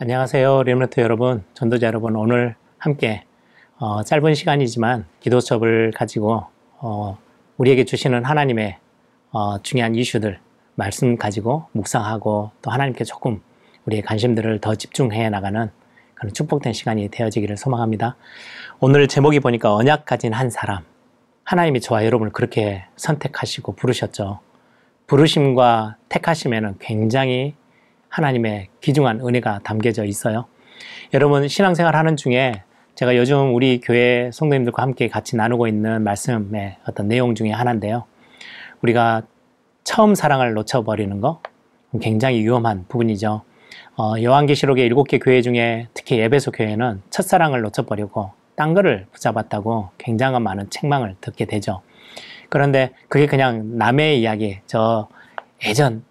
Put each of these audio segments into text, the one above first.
안녕하세요. 리노트 여러분, 전도자 여러분. 오늘 함께 어, 짧은 시간이지만 기도 수업을 가지고 어, 우리에게 주시는 하나님의 어, 중요한 이슈들, 말씀 가지고 묵상하고 또 하나님께 조금 우리의 관심들을 더 집중해 나가는 그런 축복된 시간이 되어지기를 소망합니다. 오늘 제목이 보니까 언약 가진 한 사람. 하나님이 저와 여러분을 그렇게 선택하시고 부르셨죠. 부르심과 택하심에는 굉장히 하나님의 귀중한 은혜가 담겨져 있어요. 여러분 신앙생활 하는 중에 제가 요즘 우리 교회 성도님들과 함께 같이 나누고 있는 말씀의 어떤 내용 중에 하나인데요. 우리가 처음 사랑을 놓쳐버리는 거 굉장히 위험한 부분이죠. 어, 요한계시록의 일곱 개 교회 중에 특히 에베소 교회는 첫사랑을 놓쳐버리고 딴 거를 붙잡았다고 굉장한 많은 책망을 듣게 되죠. 그런데 그게 그냥 남의 이야기, 저 예전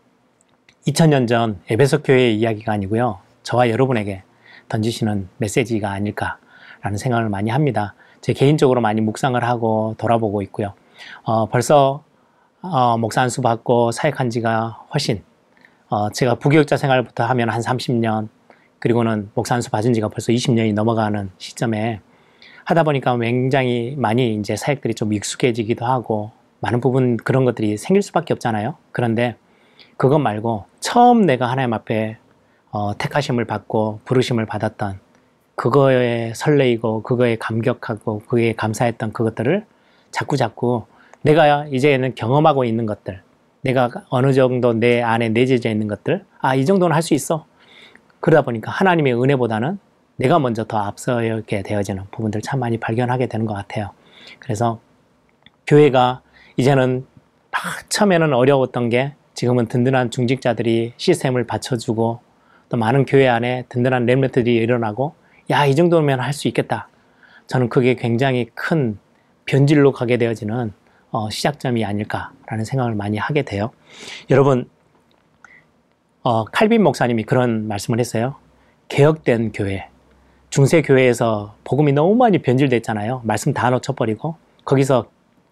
2000년 전 에베소 교회의 이야기가 아니고요. 저와 여러분에게 던지시는 메시지가 아닐까라는 생각을 많이 합니다. 제 개인적으로 많이 묵상을 하고 돌아보고 있고요. 어, 벌써 어, 목사 안수 받고 사역한 지가 훨씬 어, 제가 부교육자 생활부터 하면 한 30년 그리고는 목사 안수 받은 지가 벌써 20년이 넘어가는 시점에 하다 보니까 굉장히 많이 이제 사역들이 좀 익숙해지기도 하고 많은 부분 그런 것들이 생길 수밖에 없잖아요. 그런데 그것 말고 처음 내가 하나님 앞에 어, 택하심을 받고 부르심을 받았던 그거에 설레이고 그거에 감격하고 그에 감사했던 그것들을 자꾸 자꾸 내가 이제는 경험하고 있는 것들 내가 어느 정도 내 안에 내재져 있는 것들 아 이 정도는 할 수 있어. 그러다 보니까 하나님의 은혜보다는 내가 먼저 더 앞서게 되어지는 부분들 참 많이 발견하게 되는 것 같아요. 그래서 교회가 이제는 막 처음에는 어려웠던 게 지금은 든든한 중직자들이 시스템을 받쳐주고 또 많은 교회 안에 든든한 랩런트들이 일어나고 야 이 정도면 할 수 있겠다. 저는 그게 굉장히 큰 변질로 가게 되어지는 어, 시작점이 아닐까라는 생각을 많이 하게 돼요. 여러분 어, 칼빈 목사님이 그런 말씀을 했어요. 개혁된 교회, 중세 교회에서 복음이 너무 많이 변질됐잖아요. 말씀 다 놓쳐버리고 거기서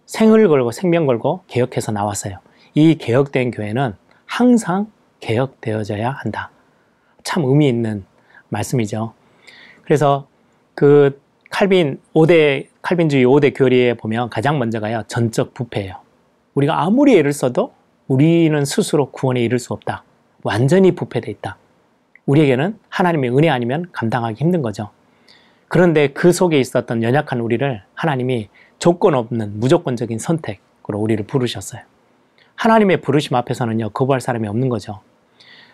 생을 걸고 생명 걸고 개혁해서 나왔어요. 이 개혁된 교회는 항상 개혁되어져야 한다. 참 의미 있는 말씀이죠. 그래서 그 칼빈 5대 칼빈주의 5대 교리에 보면 가장 먼저가요. 전적 부패예요. 우리가 아무리 애를 써도 우리는 스스로 구원에 이를 수 없다. 완전히 부패돼 있다. 우리에게는 하나님의 은혜 아니면 감당하기 힘든 거죠. 그런데 그 속에 있었던 연약한 우리를 하나님이 조건 없는 무조건적인 선택으로 우리를 부르셨어요. 하나님의 부르심 앞에서는요, 거부할 사람이 없는 거죠.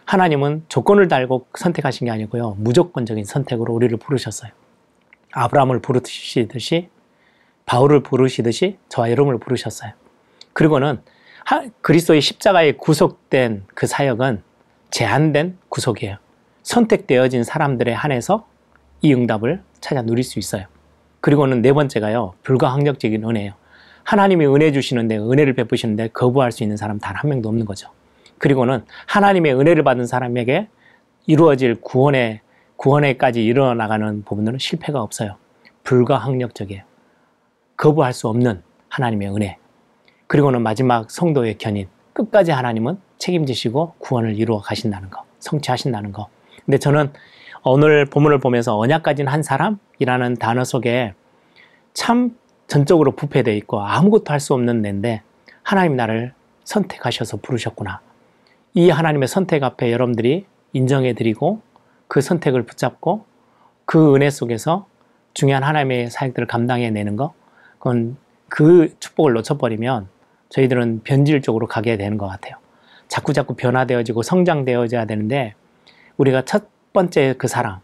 하나님은 조건을 달고 선택하신 게 아니고요, 무조건적인 선택으로 우리를 부르셨어요. 아브라함을 부르시듯이, 바울을 부르시듯이 저와 여러분을 부르셨어요. 그리고는 그리스도의 십자가에 구속된 그 사역은 제한된 구속이에요. 선택되어진 사람들에 한해서 이 응답을 찾아 누릴 수 있어요. 그리고는 네 번째가요, 불가항력적인 은혜예요. 하나님이 은혜 주시는데 은혜를 베푸시는데 거부할 수 있는 사람 단 한 명도 없는 거죠. 그리고는 하나님의 은혜를 받은 사람에게 이루어질 구원의 구원에까지 일어나가는 부분들은 실패가 없어요. 불가항력적이에요. 거부할 수 없는 하나님의 은혜. 그리고는 마지막 성도의 견인. 끝까지 하나님은 책임지시고 구원을 이루어 가신다는 거, 성취하신다는 거. 근데 저는 오늘 본문을 보면서 언약 가진 한 사람이라는 단어 속에 참 전적으로 부패되어 있고 아무것도 할 수 없는 내인데 하나님 나를 선택하셔서 부르셨구나. 이 하나님의 선택 앞에 여러분들이 인정해 드리고 그 선택을 붙잡고 그 은혜 속에서 중요한 하나님의 사역들을 감당해 내는 거, 그건 그 축복을 놓쳐버리면 저희들은 변질적으로 가게 되는 것 같아요. 자꾸 자꾸 변화되어지고 성장되어져야 되는데 우리가 첫 번째 그 사랑,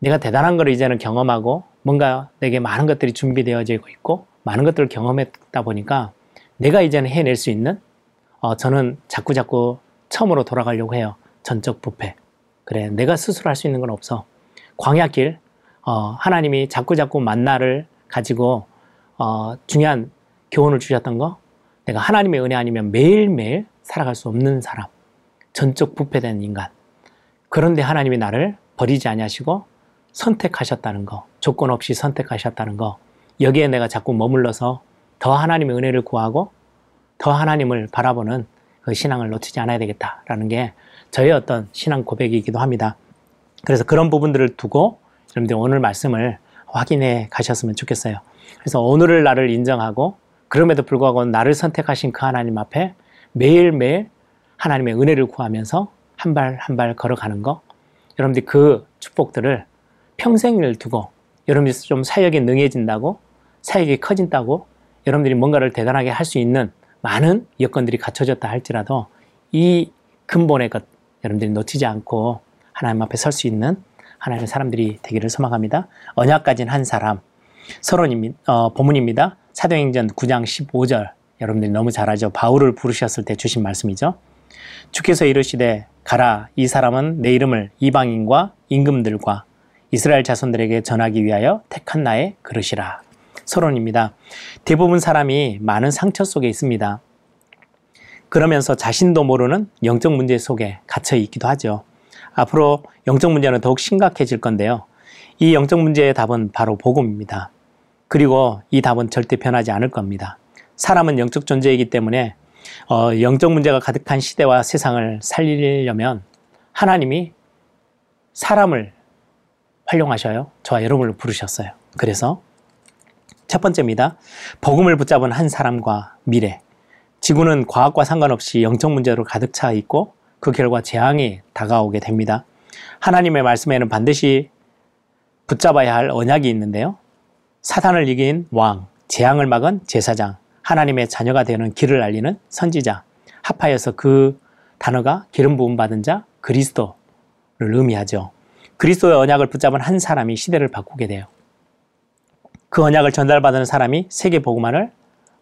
내가 대단한 걸 이제는 경험하고 뭔가 내게 많은 것들이 준비되어지고 있고 많은 것들을 경험했다 보니까 내가 이제는 해낼 수 있는 어, 저는 자꾸 자꾸 처음으로 돌아가려고 해요. 전적 부패. 그래 내가 스스로 할 수 있는 건 없어. 광야길 어, 하나님이 자꾸 자꾸 만나를 가지고 어, 중요한 교훈을 주셨던 거 내가 하나님의 은혜 아니면 매일매일 살아갈 수 없는 사람 전적 부패된 인간 그런데 하나님이 나를 버리지 아니하시고 선택하셨다는 거, 조건 없이 선택하셨다는 거, 여기에 내가 자꾸 머물러서 더 하나님의 은혜를 구하고 더 하나님을 바라보는 그 신앙을 놓치지 않아야 되겠다라는 게 저의 어떤 신앙 고백이기도 합니다. 그래서 그런 부분들을 두고 여러분들 오늘 말씀을 확인해 가셨으면 좋겠어요. 그래서 오늘을 나를 인정하고 그럼에도 불구하고 나를 선택하신 그 하나님 앞에 매일매일 하나님의 은혜를 구하면서 한 발 한 발 걸어가는 거 여러분들 그 축복들을 평생을 두고 여러분들이 좀 사역에 능해진다고 사역이 커진다고 여러분들이 뭔가를 대단하게 할 수 있는 많은 여건들이 갖춰졌다 할지라도 이 근본의 것 여러분들이 놓치지 않고 하나님 앞에 설 수 있는 하나님의 사람들이 되기를 소망합니다. 언약 가진 한 사람 서론입니다. 어, 본문입니다. 사도행전 9장 15절 여러분들이 너무 잘 알죠. 바울을 부르셨을 때 주신 말씀이죠. 주께서 이르시되 가라 이 사람은 내 이름을 이방인과 임금들과 이스라엘 자손들에게 전하기 위하여 택한 나의 그릇이라. 서론입니다. 대부분 사람이 많은 상처 속에 있습니다. 그러면서 자신도 모르는 영적 문제 속에 갇혀 있기도 하죠. 앞으로 영적 문제는 더욱 심각해질 건데요. 이 영적 문제의 답은 바로 복음입니다. 그리고 이 답은 절대 변하지 않을 겁니다. 사람은 영적 존재이기 때문에 어, 영적 문제가 가득한 시대와 세상을 살리려면 하나님이 사람을 활용하셔요. 저와 여러분을 부르셨어요. 그래서 첫 번째입니다. 복음을 붙잡은 한 사람과 미래. 지구는 과학과 상관없이 영적 문제로 가득 차 있고 그 결과 재앙이 다가오게 됩니다. 하나님의 말씀에는 반드시 붙잡아야 할 언약이 있는데요. 사탄을 이긴 왕, 재앙을 막은 제사장, 하나님의 자녀가 되는 길을 알리는 선지자, 합하여서 그 단어가 기름 부음 받은 자 그리스도를 의미하죠. 그리스도의 언약을 붙잡은 한 사람이 시대를 바꾸게 돼요. 그 언약을 전달받는 사람이 세계 복음화를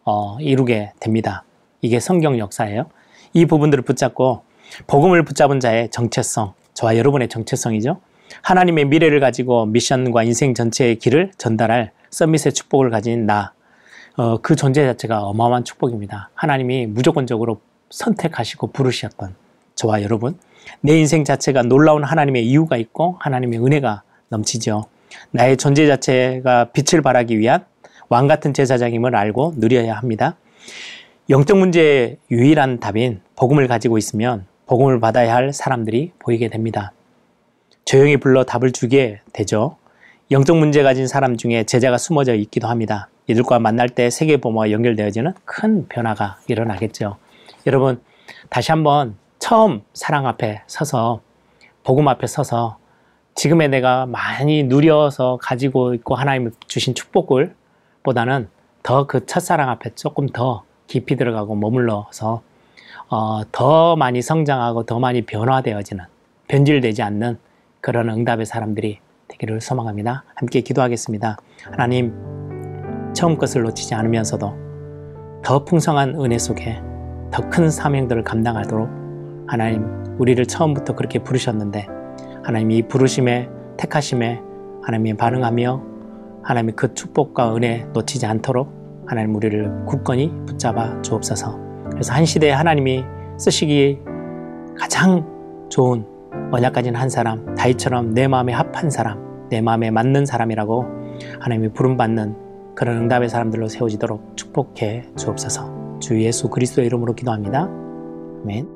어, 이루게 됩니다. 이게 성경 역사예요. 이 부분들을 붙잡고 복음을 붙잡은 자의 정체성, 저와 여러분의 정체성이죠. 하나님의 미래를 가지고 미션과 인생 전체의 길을 전달할 서밋의 축복을 가진 나, 어, 그 존재 자체가 어마어마한 축복입니다. 하나님이 무조건적으로 선택하시고 부르셨던 저와 여러분, 내 인생 자체가 놀라운 하나님의 이유가 있고 하나님의 은혜가 넘치죠. 나의 존재 자체가 빛을 발하기 위한 왕 같은 제사장임을 알고 누려야 합니다. 영적 문제의 유일한 답인 복음을 가지고 있으면 복음을 받아야 할 사람들이 보이게 됩니다. 조용히 불러 답을 주게 되죠. 영적 문제 가진 사람 중에 제자가 숨어져 있기도 합니다. 이들과 만날 때 세계 보모와 연결되어지는 큰 변화가 일어나겠죠. 여러분, 다시 한번 처음 사랑 앞에 서서, 복음 앞에 서서 지금의 내가 많이 누려서 가지고 있고 하나님 주신 축복을 보다는 더 그 첫사랑 앞에 조금 더 깊이 들어가고 머물러서 어, 더 많이 성장하고 더 많이 변화되어지는 변질되지 않는 그런 응답의 사람들이 되기를 소망합니다. 함께 기도하겠습니다. 하나님, 처음 것을 놓치지 않으면서도 더 풍성한 은혜 속에 더 큰 사명들을 감당하도록 하나님, 우리를 처음부터 그렇게 부르셨는데 하나님 이 부르심에 택하심에 하나님이 반응하며 하나님의 그 축복과 은혜 놓치지 않도록 하나님 우리를 굳건히 붙잡아 주옵소서. 그래서 한 시대에 하나님이 쓰시기 가장 좋은 언약 가진 한 사람, 다윗처럼 내 마음에 합한 사람, 내 마음에 맞는 사람이라고 하나님이 부름받는 그런 응답의 사람들로 세워지도록 축복해 주옵소서. 주 예수 그리스도의 이름으로 기도합니다. 아멘.